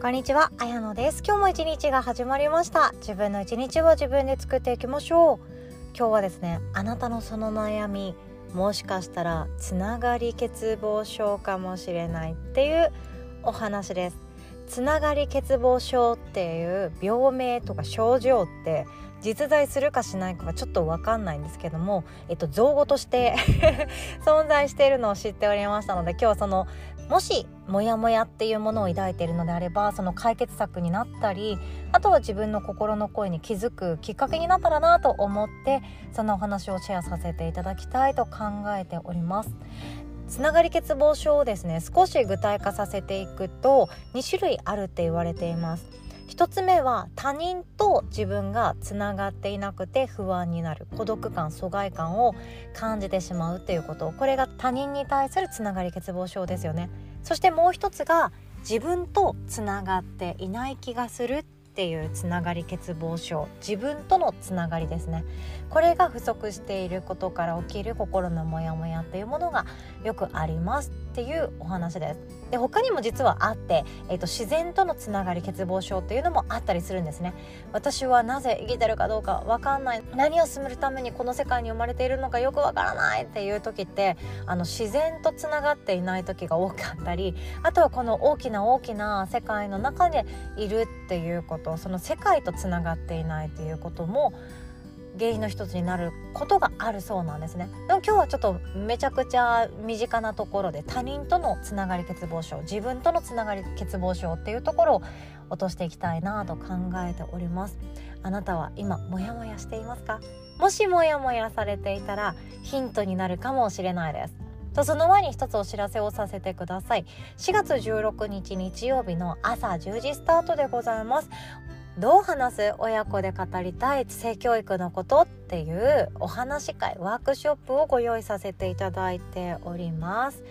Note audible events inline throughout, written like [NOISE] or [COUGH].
こんにちは、あやのです。今日も一日が始まりました。自分の一日を自分で作っていきましょう。今日はですねあなたのその悩みもしかしたらつながり欠乏症かもしれないっていうお話です。つながり欠乏症っていう病名とか症状って実在するかしないかはちょっと分かんないんですけども、えっと、造語として [LAUGHS] 存在しているのを知っておりましたので今日はそのもしモヤモヤっていうものを抱いているのであればその解決策になったりあとは自分の心の声に気づくきっかけになったらなと思ってそのお話をシェアさせていただきたいと考えております。つながり欠乏症をですね少し具体化させていくと2種類あるって言われています。1つ目は他人と自分がつながっていなくて不安になる孤独感疎外感を感じてしまうっていうことこれが他人に対するつながり欠乏症ですよね。そしてもう一つが自分とつながっていない気がするっていうつながり欠乏症自分とのつながりですね。これが不足していることから起きる心のモヤモヤっていうものがよくありますっていうお話です。で他にも実はあって、えーと、自然とのつながり欠乏症っていうのもあったりするんですね。私はなぜ生きてるかどうか分かんない。何を進めるためにこの世界に生まれているのかよく分からないっていう時ってあの自然とつながっていない時が多かったりあとはこの大きな大きな世界の中でいるっていうこと。とその世界とつながっていないということも原因の一つになることがあるそうなんですね。でも今日はちょっとめちゃくちゃ身近なところで他人とのつながり欠乏症自分とのつながり欠乏症っていうところを落としていきたいなと考えております。あなたは今モヤモヤしていますか？もしモヤモヤされていたらヒントになるかもしれないです。とその前に一つお知らせをさせてください。4月16日日曜日の朝10時スタートでございます。どう話す親子で語りたい性教育のことっていうお話会ワークショップをご用意させていただいております。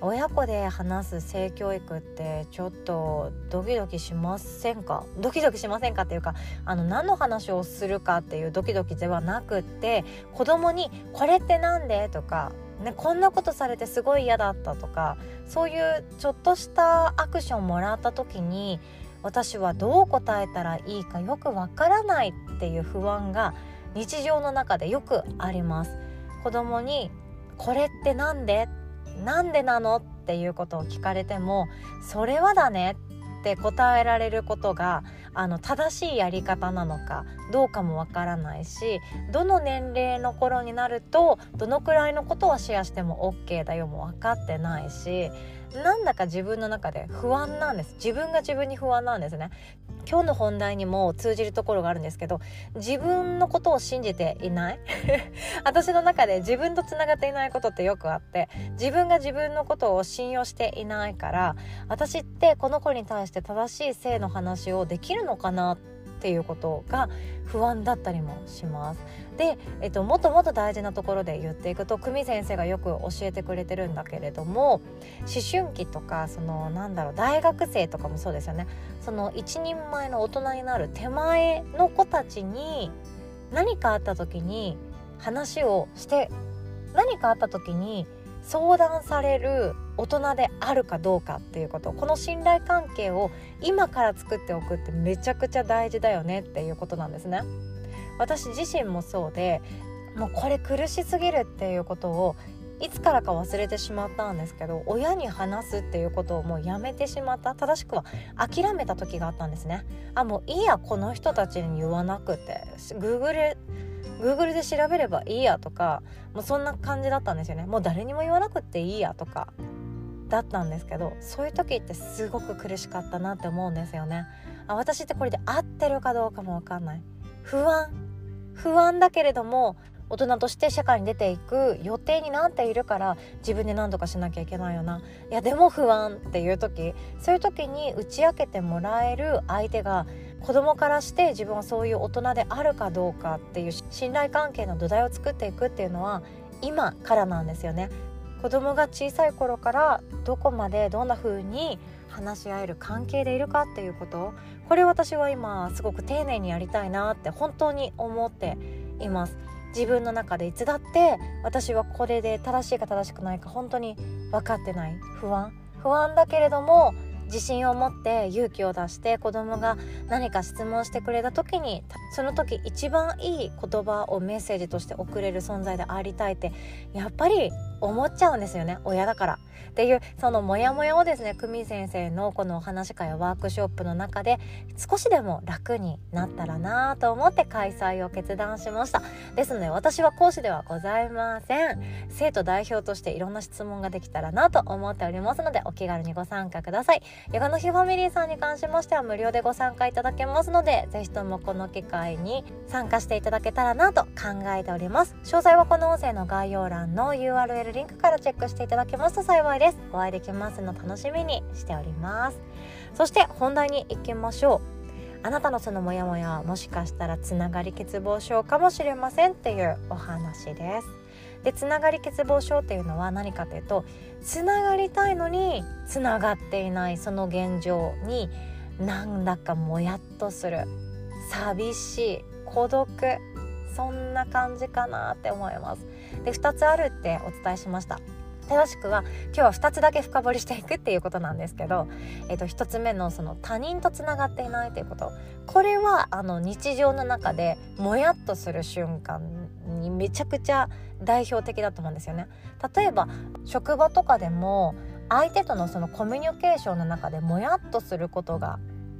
親子で話す性教育ってちょっとドキドキしませんか？ドキドキしませんかっていうかあの何の話をするかっていうドキドキではなくって子供に「これって何で?」とかね、こんなことされてすごい嫌だったとかそういうちょっとしたアクションもらった時に私はどう答えたらいいかよくわからないっていう不安が日常の中でよくあります。子供にこれってなんで？なんでなの？っていうことを聞かれてもそれはだね。て答えられることがあの正しいやり方なのかどうかもわからないしどの年齢の頃になるとどのくらいのことはシェアしても OK だよも分かってないしなんだか自分の中で不安なんです。自分が自分に不安なんですね。今日の本題にも通じるところがあるんですけど自分のことを信じていない。[LAUGHS] 私の中で自分とつながっていないことってよくあって自分が自分のことを信用していないから私ってこの子に対して正しい性の話をできるのかなってっていうことが不安だったりもします。で、えっと、もっともっと大事なところで言っていくと久美先生がよく教えてくれてるんだけれども思春期とかそのなんだろう大学生とかもそうですよねその一人前の大人になる手前の子たちに何かあった時に話をして何かあった時に相談される大人であるかどうかっていうこと。この信頼関係を今から作っておくってめちゃくちゃ大事だよねっていうことなんですね。私自身もそうでもうこれ苦しすぎるっていうことをいつからか忘れてしまったんですけど親に話すっていうことをもうやめてしまった。正しくは諦めた時があったんですね。あもういいやこの人たちに言わなくて。Google Google で調べればいいやとかもうそんな感じだったんですよね。もう誰にも言わなくていいやとかだったんですけどそういう時ってすごく苦しかったなって思うんですよね。あ私ってこれで合ってるかどうかも分かんない。不安。不安だけれども大人として社会に出ていく予定になっているから自分で何とかしなきゃいけないよな。いやでも不安っていう時そういう時に打ち明けてもらえる相手が子供からして自分はそういう大人であるかどうかっていう信頼関係の土台を作っていくっていうのは今からなんですよね。子供が小さい頃からどこまでどんな風に話し合える関係でいるかっていうことこれ私は今すごく丁寧にやりたいなって本当に思っています。自分の中でいつだって私はこれで正しいか正しくないか本当に分かってない。不安。不安だけれども自信を持って勇気を出して子供が何か質問してくれた時にその時一番いい言葉をメッセージとして送れる存在でありたいってやっぱり思っちゃうんですよね。親だから。っていうそのモヤモヤをですね久美先生のこのお話会やワークショップの中で少しでも楽になったらなと思って開催を決断しました。ですので私は講師ではございません。生徒代表としていろんな質問ができたらなと思っておりますのでお気軽にご参加ください。ヨガの日ファミリーさんに関しましては無料でご参加いただけますのでぜひともこの機会に参加していただけたらなと考えております。詳細はこの音声の概要欄の URL リンクからチェックしていただけますと幸いです。お会いできますの楽しみにしております。そして本題に行きましょう。あなたのそのモヤモヤはもしかしたらつながり欠乏症かもしれませんっていうお話です。でつながり欠乏症っていうのは何かというとつながりたいのにつながっていないその現状になんだかもやっとする寂しい孤独そんな感じかなって思います。で2つあるってお伝えしました。正しくは今日は2つだけ深掘りしていくっていうことなんですけど、えー、と1つ目のその他人とつながっていないということこれはあの日常の中でもやっとする瞬間にめちゃくちゃ代表的だと思うんですよね。例えば職場とかでも相手とのそのコミュニケーションの中でもやっとすることが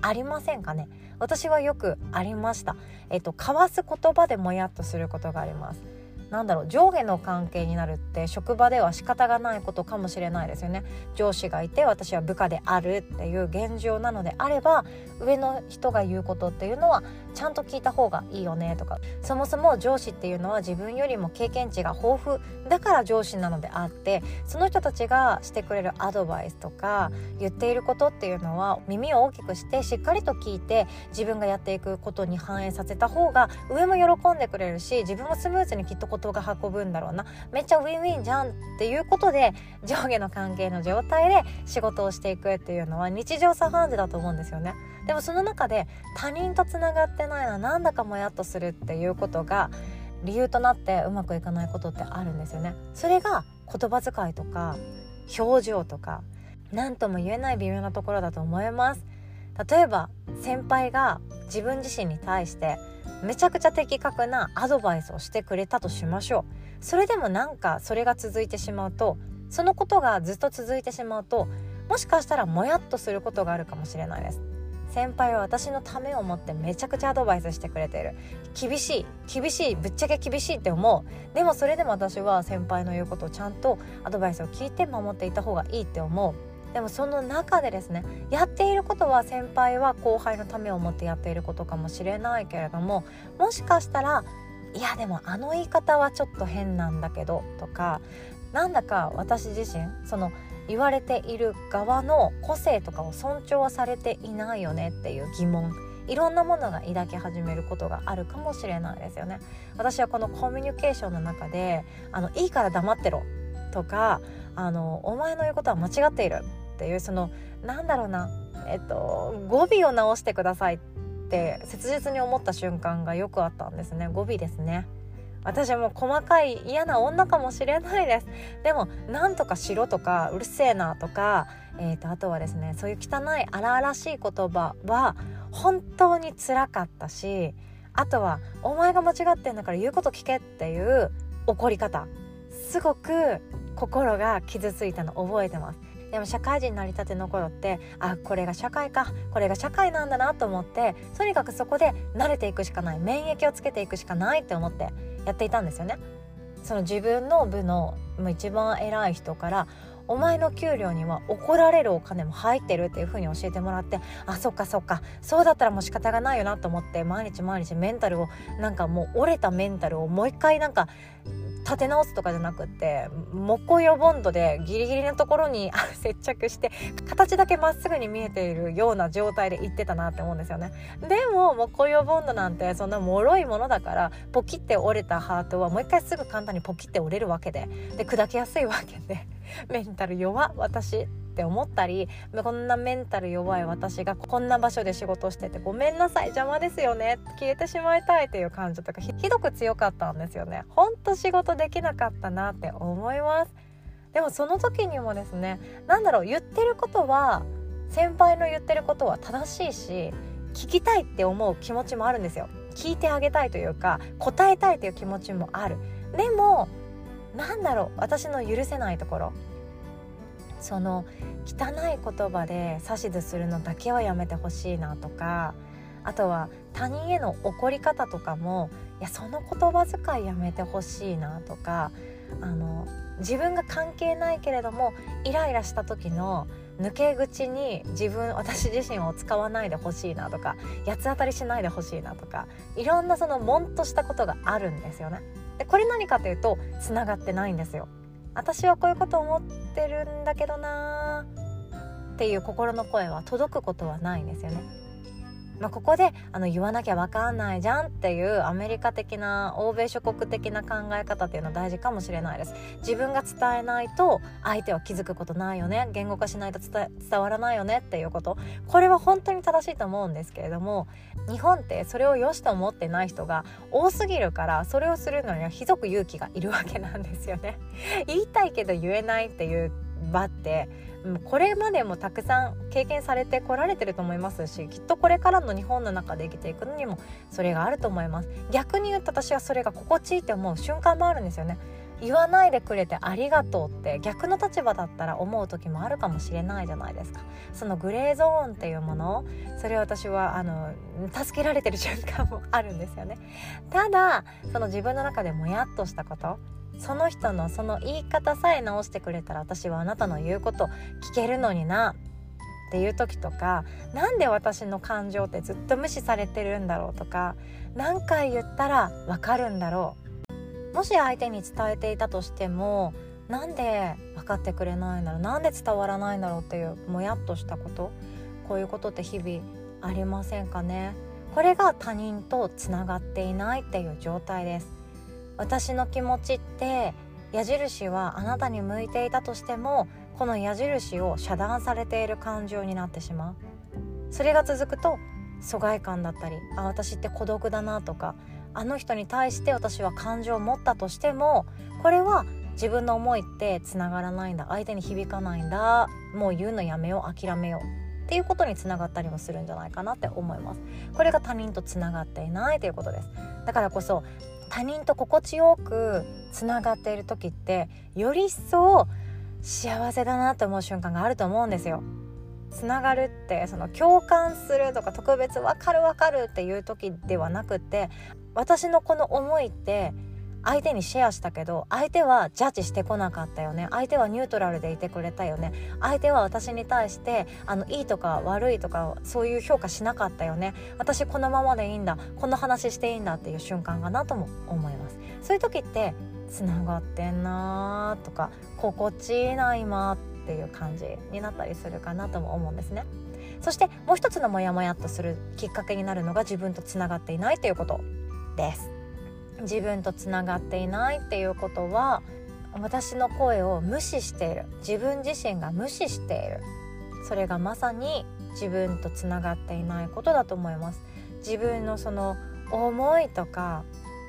ありませんかね私はよくありました。えっと交わす言葉でもやっとすることがあります。なんだろう上下の関係になるって職場では仕方がないことかもしれないですよね。上司がいて私は部下であるっていう現状なのであれば上の人が言うことっていうのはちゃんと聞いた方がいいよねとか。そもそも上司っていうのは自分よりも経験値が豊富だから上司なのであってその人たちがしてくれるアドバイスとか言っていることっていうのは耳を大きくしてしっかりと聞いて自分がやっていくことに反映させた方が上も喜んでくれるし自分もスムーズにきっと事が運ぶんだろうなめっちゃウィンウィンじゃんっていうことで上下の関係の状態で仕事をしていくっていうのは日常茶飯事だと思うんですよね。でもその中で他人とつながってないのはなんだかもやっとするっていうことが理由となってうまくいかないことってあるんですよね。それが言葉遣いとか表情とか何とも言えない微妙なところだと思います。例えば先輩が自分自身に対してめちゃくちゃ的確なアドバイスをしてくれたとしましょう。それでもなんかそれが続いてしまうとそのことがずっと続いてしまうともしかしたらもやっとすることがあるかもしれないです。先輩は私のためを思ってめちゃくちゃアドバイスしてくれている。厳しい厳しいぶっちゃけ厳しいって思う。でもそれでも私は先輩の言うことをちゃんとアドバイスを聞いて守っていた方がいいって思う。でもその中でですねやっていることは先輩は後輩のためを思ってやっていることかもしれないけれどももしかしたらいやでもあの言い方はちょっと変なんだけどとかなんだか私自身その言われている側の個性とかを尊重はされていないよねっていう疑問いろんなものが抱き始めることがあるかもしれないですよね。私はこのコミュニケーションの中であのいいから黙ってろとかあのお前の言うことは間違っているっていうそのなんだろうなえっと語尾を直してくださいって切実に思った瞬間がよくあったんですね。語尾ですね。私はもう細かい嫌な女かもしれないです。でもなんとかしろとかうるせえなとか、えーと、あとはですねそういう汚い荒々しい言葉は本当につらかったしあとは「お前が間違ってんだから言うこと聞け」っていう怒り方すごく心が傷ついたの覚えてます。でも社会人になりたての頃ってあこれが社会かこれが社会なんだなと思ってとにかくそこで慣れていくしかない免疫をつけていくしかないって思ってやっていたんですよね。その自分の部の一番偉い人からお前の給料には怒られるお金も入ってるっていう風に教えてもらってあそっかそっかそうだったらもう仕方がないよなと思って毎日毎日メンタルをなんかもう折れたメンタルをもう一回なんか立て直すとかじゃなくって木工用ボンドでギリギリのところに接着して形だけまっすぐに見えているような状態で行ってたなって思うんですよね。でも木工用ボンドなんてそんな脆いものだからポキって折れたハートはもう一回すぐ簡単にポキって折れるわけで。で砕けやすいわけで。メンタル弱私。って思ったりこんなメンタル弱い私がこんな場所で仕事しててごめんなさい邪魔ですよね消えてしまいたいっていう感情とかひどく強かったんですよね。ほんと仕事できなかったなって思います。でもその時にもですね何だろう言ってることは先輩の言ってることは正しいし聞きたいって思う気持ちもあるんですよ。聞いてあげたいというか答えたいという気持ちもある。でもなんだろう私の許せないところその汚い言葉で指図するのだけはやめてほしいなとかあとは他人への怒り方とかもいやその言葉遣いやめてほしいなとかあの自分が関係ないけれどもイライラした時の抜け口に自分私自身を使わないでほしいなとか八つ当たりしないでほしいなとかいろんなそのもんとしたことがあるんですよね。でこれ何かというとつながってないんですよ。私はこういうこと思ってるんだけどなっていう心の声は届くことはないんですよね。まあ、ここであの言わなきゃ分かんないじゃんっていうアメリカ的な欧米諸国的な考え方っていうのは大事かもしれないです。自分が伝えないと相手は気づくことないよね。言語化しないと伝わらないよねっていうこと。これは本当に正しいと思うんですけれども日本ってそれを良しと思ってない人が多すぎるからそれをするのにはひどく勇気がいるわけなんですよね。言いたいけど言えないっていう場ってこれまでもたくさん経験されてこられてると思いますしきっとこれからの日本の中で生きていくのにもそれがあると思います。逆に言うと私はそれが心地いいって思う瞬間もあるんですよね。言わないでくれてありがとうって逆の立場だったら思う時もあるかもしれないじゃないですか。そのグレーゾーンっていうものそれ私はあの助けられてる瞬間もあるんですよね。ただその自分の中でもやっとしたことその人のその言い方さえ直してくれたら私はあなたの言うこと聞けるのになっていう時とか何で私の感情ってずっと無視されてるんだろうとか何回言ったら分かるんだろう。もし相手に伝えていたとしてもなんで分かってくれないんだろう。なんで伝わらないんだろうっていうもやっとしたこと。こういうことって日々ありませんかね。これが他人とつながっていないっていう状態です。私の気持ちって矢印はあなたに向いていたとしてもこの矢印を遮断されている感情になってしまう。それが続くと疎外感だったりあ私って孤独だなとかあの人に対して私は感情を持ったとしてもこれは自分の思いってつながらないんだ相手に響かないんだもう言うのやめよう諦めようっていうことにつながったりもするんじゃないかなって思います。これが他人とつながっていないということです。だからこそ他人と心地よくつながっている時ってより一層幸せだなと思う瞬間があると思うんですよ。つながるってその共感するとか特別わかるわかるっていう時ではなくて私のこの思いって相手にシェアしたけど相手はジャッジしてこなかったよね。相手はニュートラルでいてくれたよね。相手は私に対してあのいいとか悪いとかそういう評価しなかったよね。私このままでいいんだ。この話していいんだっていう瞬間かなとも思います。そういう時ってつながってんなとか心地いいな今っていう感じになったりするかなとも思うんですね。そしてもう一つのモヤモヤっとするきっかけになるのが自分とつながっていないということです。自分とつながっていないっていうことは私の声を無視している。自分自身が無視している。それがまさに自分とつながっていないことだと思います。自分のその思いとか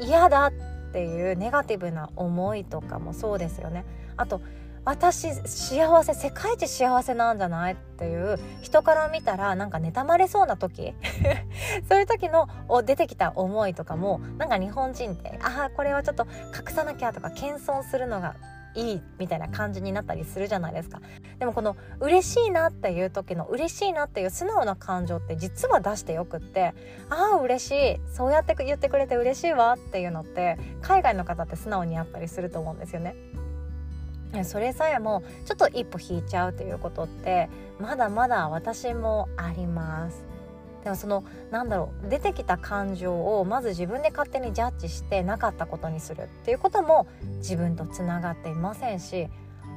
嫌だっていうネガティブな思いとかもそうですよね。あと私幸せ世界一幸せなんじゃない？っていう人から見たらなんか妬まれそうな時。[LAUGHS] そういう時の出てきた思いとかもなんか日本人ってああこれはちょっと隠さなきゃとか謙遜するのがいいみたいな感じになったりするじゃないですか。でもこの嬉しいなっていう時の嬉しいなっていう素直な感情って実は出してよくってああ嬉しい。そうやって言ってくれて嬉しいわっていうのって海外の方って素直にやったりすると思うんですよね。それさえもちょっと一歩引いちゃうということってまだまだ私もあります。でもそのなんだろう出てきた感情をまず自分で勝手にジャッジしてなかったことにするっていうことも自分とつながっていませんし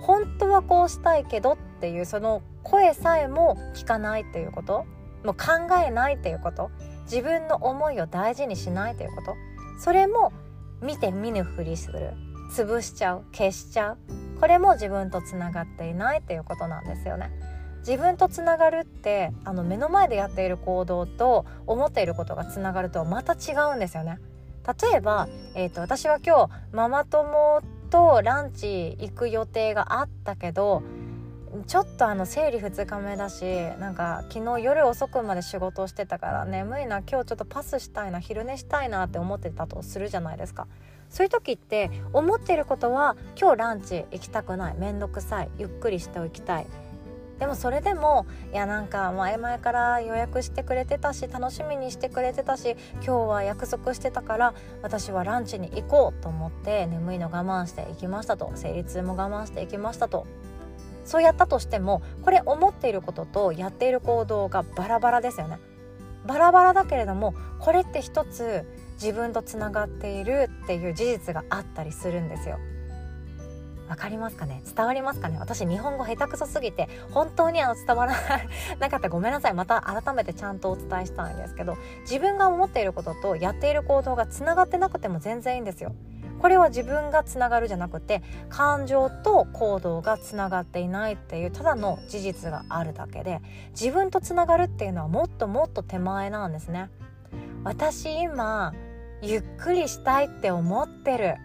本当はこうしたいけどっていうその声さえも聞かないっていうこともう考えないっていうこと自分の思いを大事にしないということそれも見て見ぬふりする。潰しちゃう消しちゃうこれも自分とつながっていないっていうことなんですよね。自分とつながるってあの目の前でやっている行動と思っていることがつながるとまた違うんですよね。例えば、えーと、私は今日ママ友とランチ行く予定があったけどちょっとあの生理2日目だしなんか昨日夜遅くまで仕事をしてたから眠いな今日ちょっとパスしたいな昼寝したいなって思ってたとするじゃないですかそういう時って思ってることは今日ランチ行きたくないめんどくさいゆっくりしておきたい。でもそれでもいやなんか前々から予約してくれてたし楽しみにしてくれてたし今日は約束してたから私はランチに行こうと思って眠いの我慢して行きましたと。生理痛も我慢して行きましたと。そうやったとしてもこれ思っていることとやっている行動がバラバラですよね。バラバラだけれどもこれって一つ自分とつながっているっていう事実があったりするんですよ。わかりますかね？伝わりますかね？私日本語下手くそすぎて本当にあの伝わらなかった。ごめんなさい。また改めてちゃんとお伝えしたいんですけど自分が思っていることとやっている行動がつながってなくても全然いいんですよ。これは自分がつながるじゃなくて感情と行動がつながっていないっていうただの事実があるだけで自分とつながるっていうのはもっともっと手前なんですね。私今ゆっくりしたいって思ってる。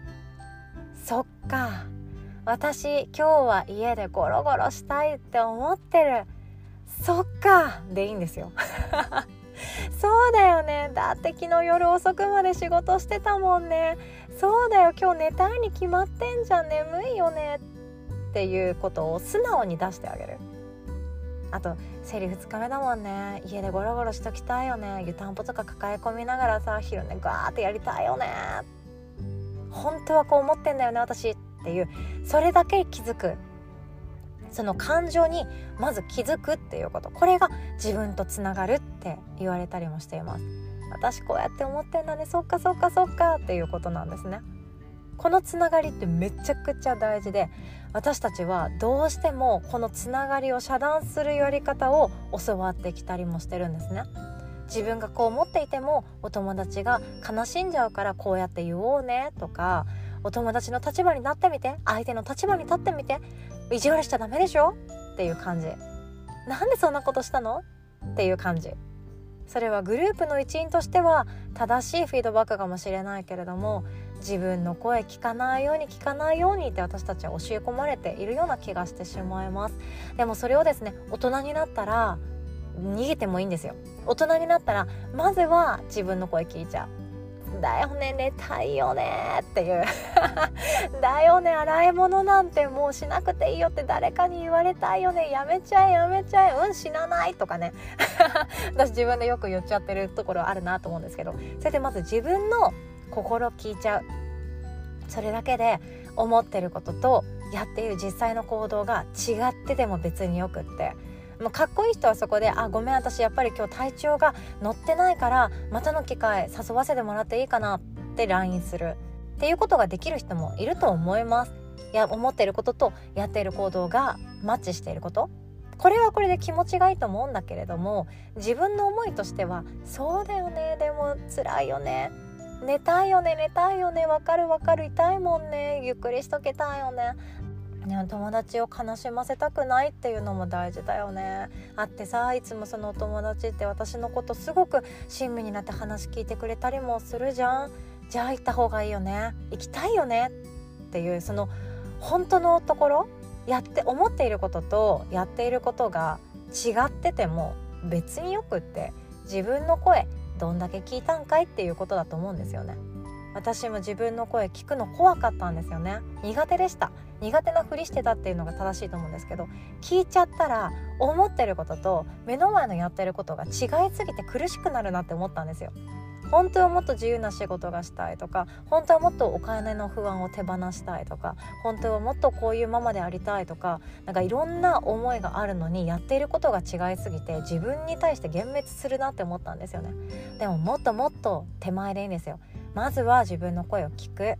そっか。私今日は家でゴロゴロしたいって思ってる。そっか。でいいんですよ。[LAUGHS] そうだよね。だって昨日夜遅くまで仕事してたもんね。そうだよ。今日寝たいに決まってんじゃん。眠いよね。っていうことを素直に出してあげる。あと生理2日目だもんね。家でゴロゴロしときたいよね。湯たんぽとか抱え込みながらさ昼寝ガーってやりたいよね。本当はこう思ってんだよね私。っていうそれだけ気づく。その感情にまず気づくっていうこと。これが自分とつながるって言われたりもしています。私こうやって思ってんだね。そっかそっかそっかっていうことなんですね。このつながりってめちゃくちゃ大事で私たちはどうしてもこのつながりを遮断するやり方を教わってきたりもしてるんですね。自分がこう思っていてもお友達が悲しんじゃうからこうやって言おうねとかお友達の立場になってみて相手の立場に立ってみて意地悪しちゃダメでしょ？っていう感じ。なんでそんなことしたの？っていう感じ。それはグループの一員としては正しいフィードバックかもしれないけれども自分の声聞かないように聞かないようにって私たちは教え込まれているような気がしてしまいます。でもそれをですね大人になったら逃げてもいいんですよ。大人になったらまずは自分の声聞いちゃうだよね寝たいよねっていう [LAUGHS] だよね洗い物なんてもうしなくていいよって誰かに言われたいよねやめちゃえやめちゃえうん死なないとかね。[LAUGHS] 私自分でよく言っちゃってるところあるなと思うんですけど。それでまず自分の心聞いちゃう。それだけで思ってることとやっている実際の行動が違ってても別によくって。もうかっこいい人はそこで「あごめん私やっぱり今日体調が乗ってないからまたの機会誘わせてもらっていいかな」って LINE する。っていうことができる人もいると思います。いや思っていることとやっている行動がマッチしていること。これはこれで気持ちがいいと思うんだけれども自分の思いとしてはそうだよねでも辛いよね。寝たいよね寝たいよねわかるわかる。痛いもんね。ゆっくりしとけたいよね。ね、友達を悲しませたくないっていうのも大事だよね。あってさいつもそのお友達って私のことすごく親身になって話聞いてくれたりもするじゃん。じゃあ行った方がいいよね。行きたいよね。っていうその本当のところやって思っていることとやっていることが違ってても別によくって自分の声どんだけ聞いたんかいっていうことだと思うんですよね。私も自分の声聞くの怖かったんですよね。苦手でした。苦手なふりしてたっていうのが正しいと思うんですけど聞いちゃったら思ってることと目の前のやってることが違いすぎて苦しくなるなって思ったんですよ。本当はもっと自由な仕事がしたいとか本当はもっとお金の不安を手放したいとか本当はもっとこういうママでありたいとかなんかいろんな思いがあるのにやっていることが違いすぎて自分に対して幻滅するなって思ったんですよね。でももっともっと手前でいいんですよ。まずは自分の声を聞く。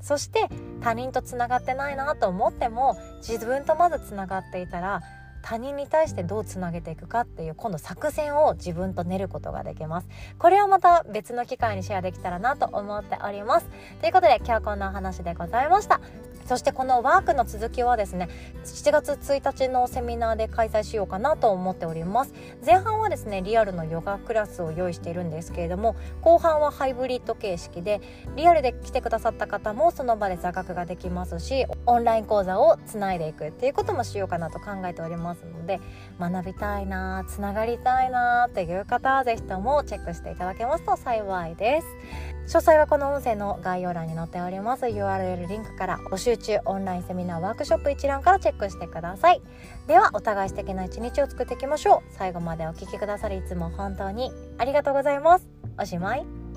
そして他人とつながってないなと思っても自分とまずつながっていたら他人に対してどうつなげていくかっていう今度作戦を自分と練ることができます。これをまた別の機会にシェアできたらなと思っております。ということで今日はこんなお話でございました。そしてこのワークの続きはですね7月1日のセミナーで開催しようかなと思っております。前半はですねリアルのヨガクラスを用意しているんですけれども後半はハイブリッド形式でリアルで来てくださった方もその場で座学ができますしオンライン講座をつないでいくっていうこともしようかなと考えておりますので学びたいなつながりたいなっていう方は是非ともチェックしていただけますと幸いです。詳細はこの音声の概要欄に載っております。URL リンクから募集中。オンラインセミナーワークショップ一覧からチェックしてください。ではお互い素敵な一日を作っていきましょう。最後までお聴きくださりいつも本当にありがとうございます。おしまい。